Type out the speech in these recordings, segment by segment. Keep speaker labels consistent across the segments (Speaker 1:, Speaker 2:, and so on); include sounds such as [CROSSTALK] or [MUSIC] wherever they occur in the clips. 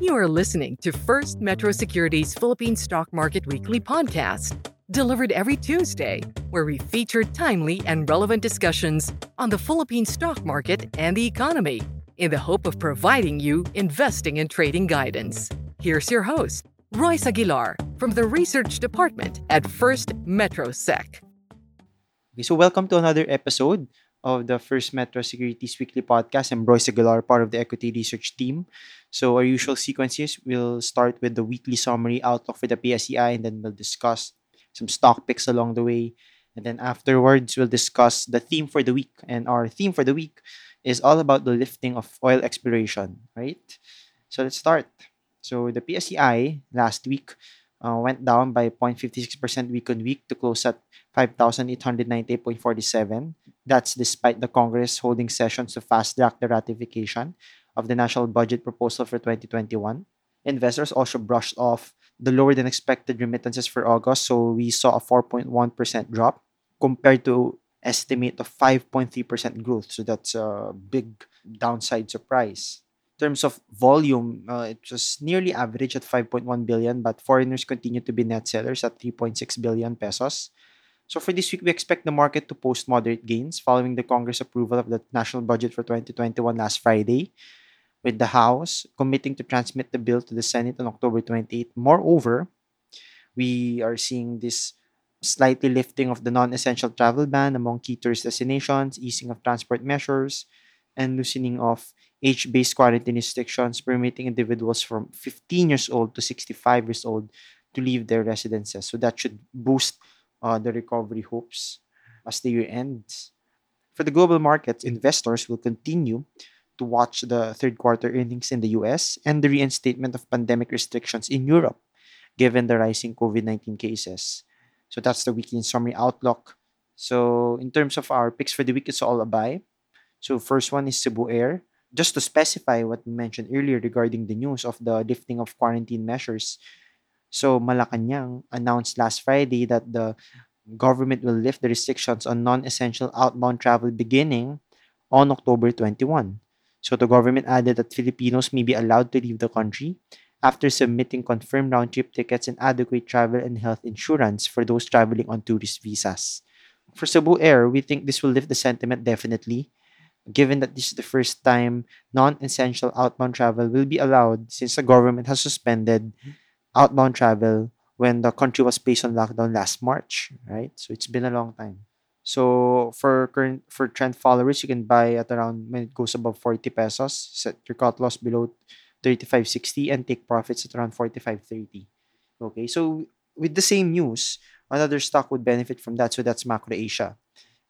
Speaker 1: You are listening to First Metro Securities Philippine Stock Market Weekly podcast, delivered every Tuesday, where we feature timely and relevant discussions on the Philippine stock market and the economy in the hope of providing you investing and trading guidance. Here's your host, Royce Aguilar from the Research Department at First Metro Sec.
Speaker 2: Okay, so welcome to another episode of the First Metro Securities Weekly Podcast. I'm Royce Aguilar, part of the equity research team. So our usual sequence we'll start with the weekly summary outlook for the PSEI, and then we'll discuss some stock picks along the way. And then afterwards, we'll discuss the theme for the week. And our theme for the week is all about the lifting of oil exploration, right? So let's start. So the PSEI last week uh, went down by 0.56% week on week to close at 5,898.47. That's despite the Congress holding sessions to fast track the ratification of the national budget proposal for 2021. Investors also brushed off the lower than expected remittances for August, so we saw a 4.1% drop compared to estimate of 5.3% growth. So that's a big downside surprise In terms of volume, uh, it was nearly average at 5.1 billion, but foreigners continue to be net sellers at 3.6 billion pesos. So for this week, we expect the market to post moderate gains following the Congress approval of the national budget for 2021 last Friday, with the House committing to transmit the bill to the Senate on October 28. Moreover, we are seeing this slightly lifting of the non-essential travel ban among key tourist destinations, easing of transport measures, and loosening of age based quarantine restrictions permitting individuals from 15 years old to 65 years old to leave their residences. So that should boost uh, the recovery hopes as the year ends. For the global markets, investors will continue to watch the third quarter earnings in the US and the reinstatement of pandemic restrictions in Europe, given the rising COVID 19 cases. So that's the weekly summary outlook. So, in terms of our picks for the week, it's all a buy. So, first one is Cebu Air just to specify what we mentioned earlier regarding the news of the lifting of quarantine measures. So Malacanang announced last Friday that the government will lift the restrictions on non-essential outbound travel beginning on October 21. So the government added that Filipinos may be allowed to leave the country after submitting confirmed round trip tickets and adequate travel and health insurance for those traveling on tourist visas. For Cebu Air, we think this will lift the sentiment definitely given that this is the first time non-essential outbound travel will be allowed since the government has suspended outbound travel when the country was placed on lockdown last March, right? So it's been a long time. So for current for trend followers, you can buy at around when it goes above 40 pesos, set your cut loss below 35.60 and take profits at around 45.30. Okay, so with the same news, another stock would benefit from that. So that's Macro Asia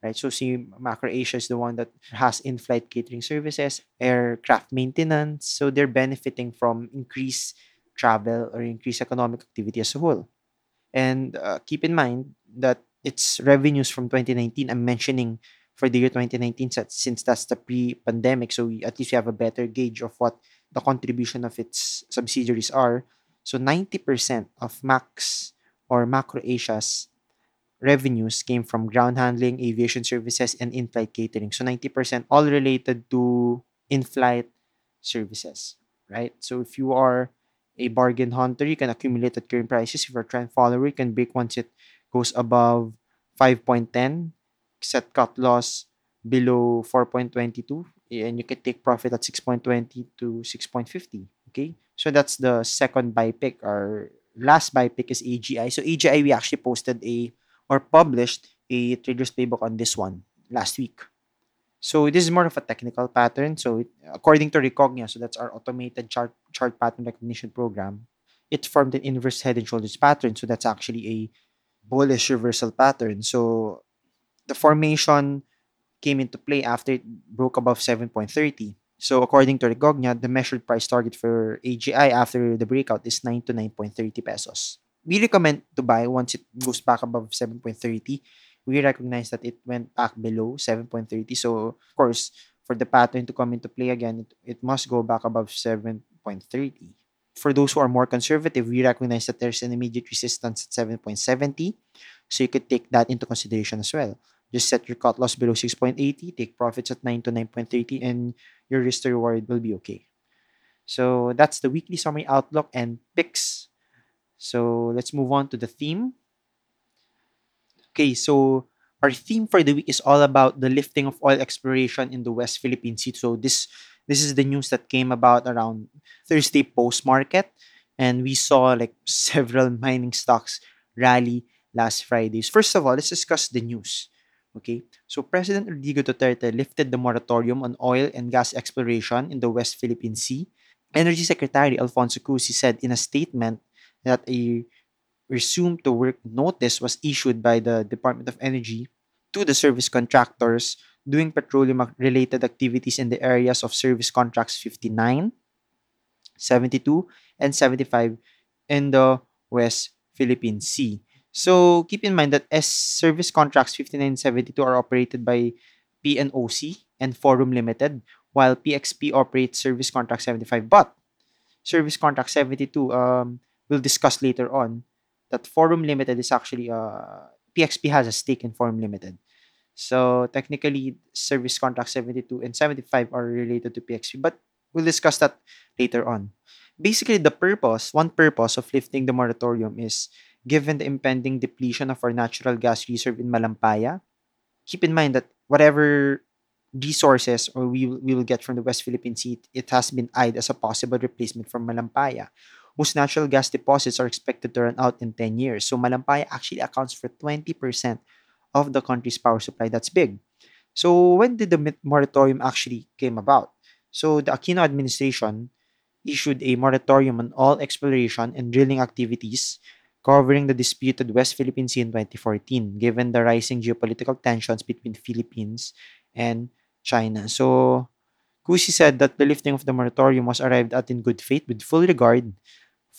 Speaker 2: right? So see, Macro Asia is the one that has in-flight catering services, aircraft maintenance. So they're benefiting from increased travel or increased economic activity as a whole. And uh, keep in mind that its revenues from 2019, I'm mentioning for the year 2019 since that's the pre-pandemic, so at least we have a better gauge of what the contribution of its subsidiaries are. So 90% of Max or Macro Asia's revenues came from ground handling, aviation services, and in-flight catering. So 90% all related to in-flight services, right? So if you are a bargain hunter, you can accumulate at current prices. If you're a trend follower, you can break once it goes above 5.10, set cut loss below 4.22, and you can take profit at 6.20 to 6.50. Okay, so that's the second buy pick. Our last buy pick is AGI. So AGI, we actually posted a or published a trader's playbook on this one last week. So this is more of a technical pattern. So it, according to Recognia, so that's our automated chart chart pattern recognition program, it formed an inverse head and shoulders pattern. So that's actually a bullish reversal pattern. So the formation came into play after it broke above 7.30. So according to Recognia, the measured price target for AGI after the breakout is 9 to 9.30 pesos we recommend to buy once it goes back above 7.30. We recognize that it went back below 7.30. So, of course, for the pattern to come into play again, it, it must go back above 7.30. For those who are more conservative, we recognize that there's an immediate resistance at 7.70. So you could take that into consideration as well. Just set your cut loss below 6.80, take profits at 9 to 9.30, and your risk to reward will be okay. So that's the weekly summary outlook and picks. So let's move on to the theme. Okay, so our theme for the week is all about the lifting of oil exploration in the West Philippine Sea. So this this is the news that came about around Thursday post market, and we saw like [LAUGHS] several mining stocks rally last Fridays. First of all, let's discuss the news. Okay, so President Rodrigo Duterte lifted the moratorium on oil and gas exploration in the West Philippine Sea Energy Secretary Alfonso Cusi said in a statement that a resume to work notice was issued by the Department of Energy to the service contractors doing petroleum related activities in the areas of service contracts 59, 72, and 75 in the West Philippine Sea. So keep in mind that as service contracts 59 and 72 are operated by PNOC and Forum Limited, while PXP operates Service Contract 75. But Service Contract 72, um, we'll discuss later on that Forum Limited is actually uh, PXP has a stake in Forum Limited. So technically, Service Contract 72 and 75 are related to PXP, but we'll discuss that later on. Basically, the purpose, one purpose of lifting the moratorium is given the impending depletion of our natural gas reserve in Malampaya. Keep in mind that whatever resources or we, we will get from the West Philippine Sea, it has been eyed as a possible replacement for Malampaya, whose natural gas deposits are expected to run out in 10 years. So Malampaya actually accounts for 20% of the country's power supply. That's big. So when did the moratorium actually came about? So the Aquino administration issued a moratorium on all exploration and drilling activities covering the disputed West Philippine Sea in 2014, given the rising geopolitical tensions between Philippines and China. So, Cusi said that the lifting of the moratorium was arrived at in good faith with full regard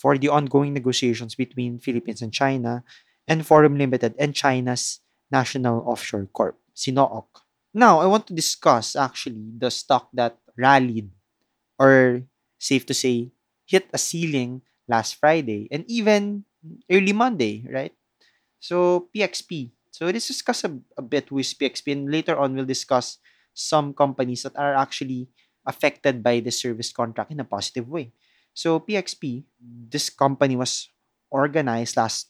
Speaker 2: for the ongoing negotiations between Philippines and China and Forum Limited and China's National Offshore Corp, CNOOC. Now, I want to discuss actually the stock that rallied or safe to say hit a ceiling last Friday and even early Monday, right? So, PXP. So, let's discuss a, a bit with PXP and later on we'll discuss some companies that are actually affected by the service contract in a positive way. So PXP, this company was organized last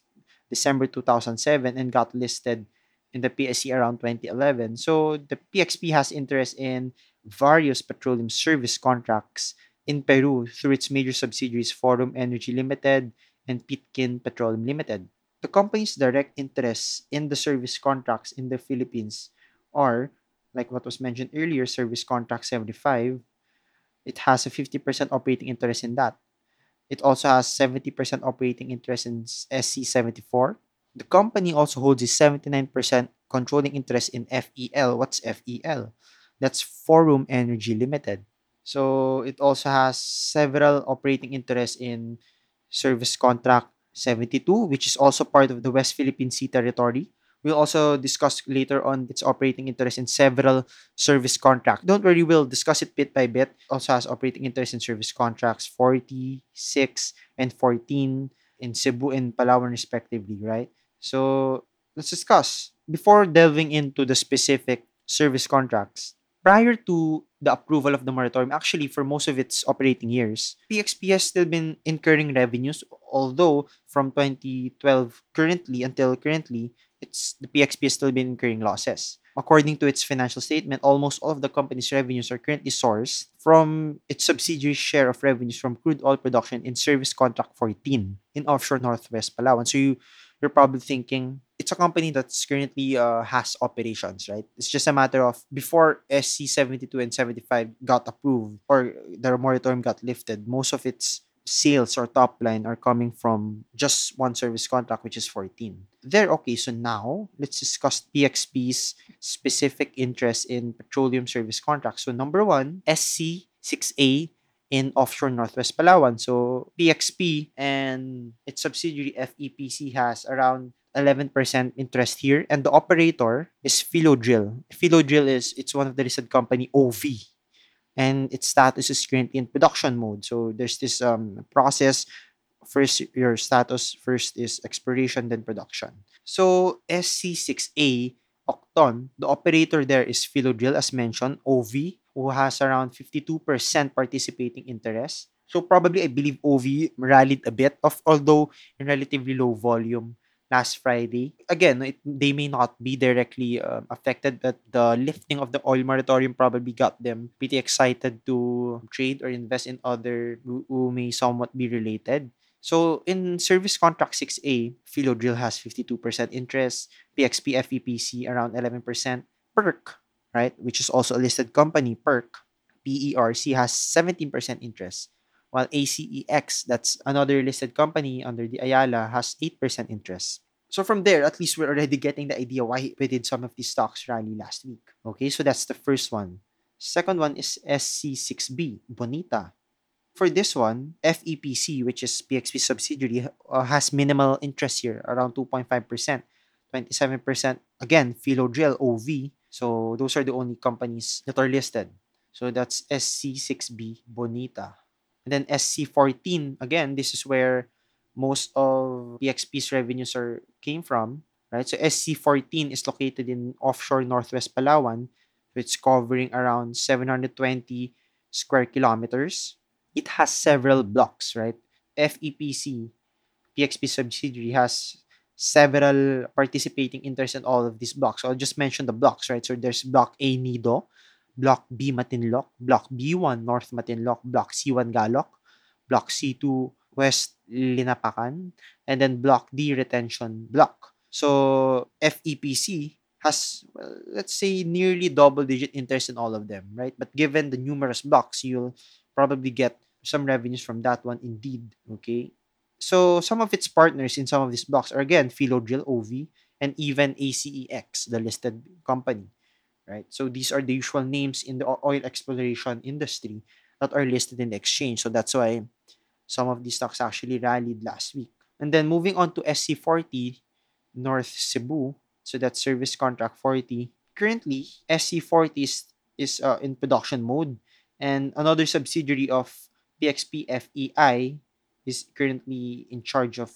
Speaker 2: December 2007 and got listed in the PSE around 2011. So the PXP has interest in various petroleum service contracts in Peru through its major subsidiaries Forum Energy Limited and Pitkin Petroleum Limited. The company's direct interests in the service contracts in the Philippines are like what was mentioned earlier, Service Contract 75, it has a 50% operating interest in that. It also has 70% operating interest in SC74. The company also holds a 79% controlling interest in FEL. What's FEL? That's Forum Energy Limited. So it also has several operating interests in Service Contract 72, which is also part of the West Philippine Sea Territory. We'll also discuss later on its operating interest in several service contracts. Don't worry, we'll discuss it bit by bit. Also has operating interest in service contracts 46 and 14 in Cebu and Palawan respectively, right? So let's discuss. Before delving into the specific service contracts, prior to the approval of the moratorium, actually for most of its operating years, PXP has still been incurring revenues, although from 2012 currently until currently, it's the PXP has still been incurring losses. According to its financial statement, almost all of the company's revenues are currently sourced from its subsidiary share of revenues from crude oil production in Service Contract 14 in offshore Northwest Palawan. So you, you're probably thinking it's a company that's currently uh, has operations, right? It's just a matter of before SC 72 and 75 got approved or the moratorium got lifted, most of its sales or top line are coming from just one service contract, which is 14. There, okay, so now let's discuss PXP's specific interest in petroleum service contracts. So, number one, SC6A in offshore Northwest Palawan. So, PXP and its subsidiary FEPC has around 11% interest here and the operator is Philodrill. Philodrill is it's one of the listed company OV and its status is currently in production mode. So there's this um, process. First, your status first is exploration, then production. So SC6A Octon, the operator there is Philodrill, as mentioned, OV, who has around 52% participating interest. So probably I believe OV rallied a bit of although in relatively low volume last Friday. Again, it, they may not be directly um, affected, but the lifting of the oil moratorium probably got them pretty excited to trade or invest in other who, who may somewhat be related. So in service contract 6A, Philodrill has 52% interest, PXP FEPC around 11%, PERC, right, which is also a listed company, PERC, PERC has 17% interest, while ACEX, that's another listed company under the Ayala, has 8% interest. So from there, at least we're already getting the idea why we did some of these stocks rally last week. Okay, so that's the first one. Second one is SC6B, Bonita. For this one, FEPC, which is PXP subsidiary, uh, has minimal interest here, around 2.5%. 27% again, Philodrill OV. So those are the only companies that are listed. So that's SC6B Bonita. And then SC14, again, this is where most of PXP's revenues are came from, right? So SC14 is located in offshore Northwest Palawan. It's covering around 720 square kilometers. It has several blocks, right? FEPC, PXP subsidiary, has several participating interests in all of these blocks. So I'll just mention the blocks, right? So there's block A Nido, block B Matinloc, block B1 North Matinloc, block C1 Galok, block C2 West Linapakan, and then block D Retention Block. So FEPC has, well, let's say, nearly double digit interest in all of them, right? But given the numerous blocks, you'll probably get some revenues from that one indeed, okay? So some of its partners in some of these blocks are again Philodrill OV and even ACEX, the listed company right? So these are the usual names in the oil exploration industry that are listed in the exchange. So that's why some of these stocks actually rallied last week. And then moving on to SC40, North Cebu. So that's service contract 40. Currently, SC40 is, is uh, in production mode. And another subsidiary of PXP FEI is currently in charge of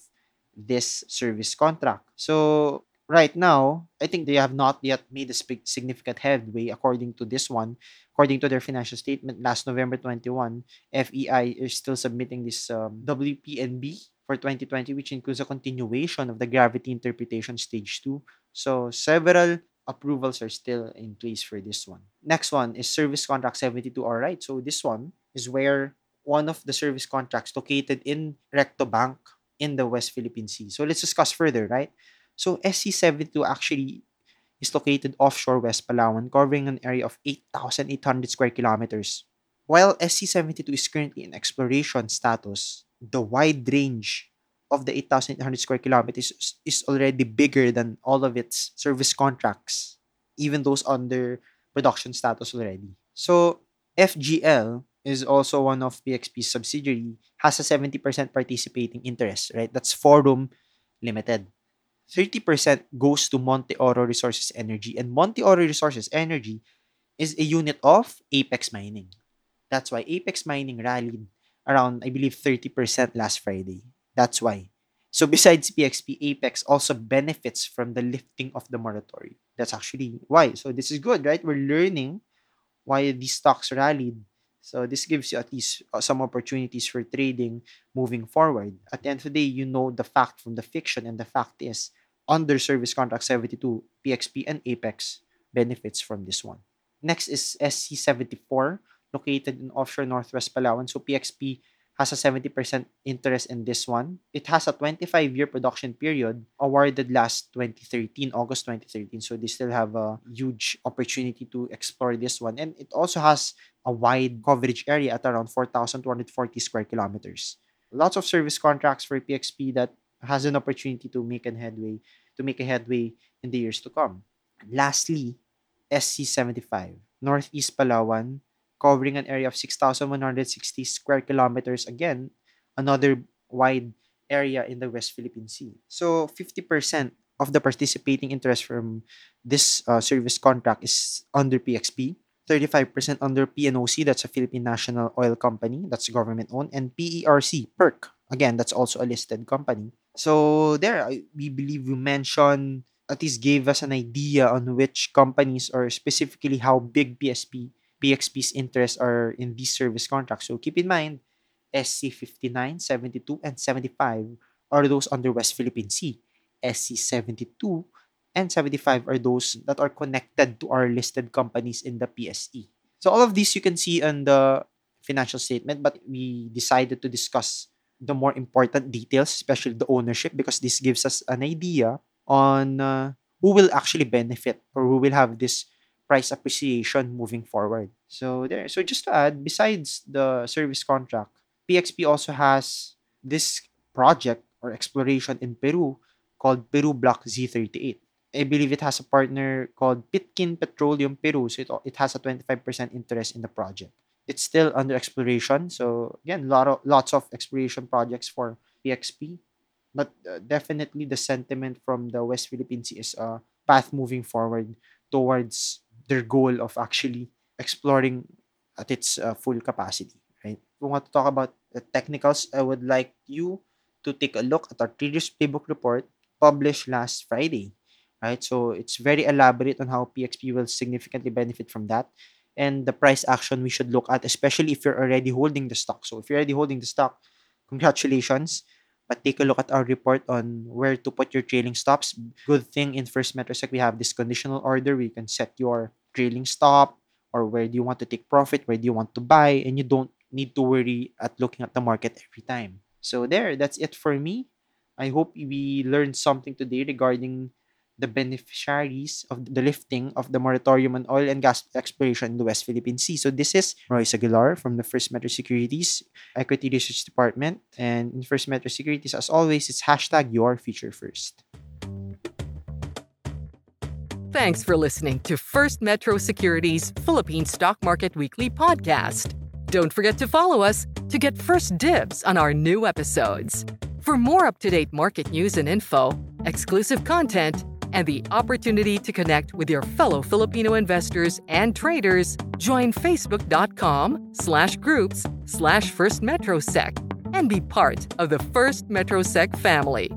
Speaker 2: this service contract. So right now, I think they have not yet made a significant headway according to this one. According to their financial statement, last November 21, FEI is still submitting this um, WPNB for 2020, which includes a continuation of the gravity interpretation stage 2. So several approvals are still in place for this one. Next one is service contract 72. All right, so this one is where one of the service contracts located in Recto Bank in the West Philippine Sea. So let's discuss further, right? So SC72 actually is located offshore West Palawan, covering an area of 8,800 square kilometers. While SC72 is currently in exploration status, the wide range of the 8,800 square kilometers is already bigger than all of its service contracts, even those under production status already. So FGL is also one of PXP's subsidiary, has a 70% participating interest, right? That's Forum Limited. 30% goes to Monte Oro Resources Energy. And Monte Oro Resources Energy is a unit of Apex Mining. That's why Apex Mining rallied around, I believe, 30% last Friday. That's why. So besides PXP, Apex also benefits from the lifting of the moratorium. That's actually why. So this is good, right? We're learning why these stocks rallied so this gives you at least uh, some opportunities for trading moving forward. At the end of the day, you know the fact from the fiction, and the fact is under service contract 72, PXP and Apex benefits from this one. Next is SC74, located in offshore Northwest Palawan. So PXP has a 70% interest in this one. It has a 25-year production period awarded last 2013, August 2013. So they still have a huge opportunity to explore this one. And it also has a wide coverage area at around 4,240 square kilometers. Lots of service contracts for PXP that has an opportunity to make a headway to make a headway in the years to come. Lastly, SC75, Northeast Palawan, covering an area of 6,160 square kilometers. Again, another wide area in the West Philippine Sea. So 50% of the participating interest from this uh, service contract is under PXP. 35% under PNOC, that's a Philippine National Oil Company, that's government owned, and PERC, PERC, again, that's also a listed company. So there, we believe you mentioned, at least gave us an idea on which companies or specifically how big PSP, PXP's interests are in these service contracts. So keep in mind, SC 59, 72, and 75 are those under West Philippine Sea. SC 72 and 75 are those that are connected to our listed companies in the PSE. So all of these you can see on the financial statement, but we decided to discuss the more important details, especially the ownership, because this gives us an idea on uh, who will actually benefit or who will have this price appreciation moving forward. So there. So just to add, besides the service contract, PXP also has this project or exploration in Peru called Peru Block Z38. I believe it has a partner called Pitkin Petroleum Peru, so it, it has a 25% interest in the project. It's still under exploration, so again, lot of lots of exploration projects for PXP, but uh, definitely the sentiment from the West Philippines is a path moving forward towards their goal of actually exploring at its uh, full capacity. Right? If we want to talk about the technicals, I would like you to take a look at our previous playbook report published last Friday right? So it's very elaborate on how PXP will significantly benefit from that and the price action we should look at, especially if you're already holding the stock. So if you're already holding the stock, congratulations. But take a look at our report on where to put your trailing stops. Good thing in First Metrosec we have this conditional order where you can set your trailing stop or where do you want to take profit, where do you want to buy, and you don't need to worry at looking at the market every time. So there, that's it for me. I hope we learned something today regarding the beneficiaries of the lifting of the moratorium on oil and gas exploration in the West Philippine Sea. So this is Royce Aguilar from the First Metro Securities Equity Research Department. And in First Metro Securities, as always, it's hashtag your future first.
Speaker 1: Thanks for listening to First Metro Securities Philippine Stock Market Weekly podcast. Don't forget to follow us to get first dibs on our new episodes. For more up to date market news and info, exclusive content, and the opportunity to connect with your fellow Filipino investors and traders, join facebook.com slash groups slash First Metrosec and be part of the First Metrosec family.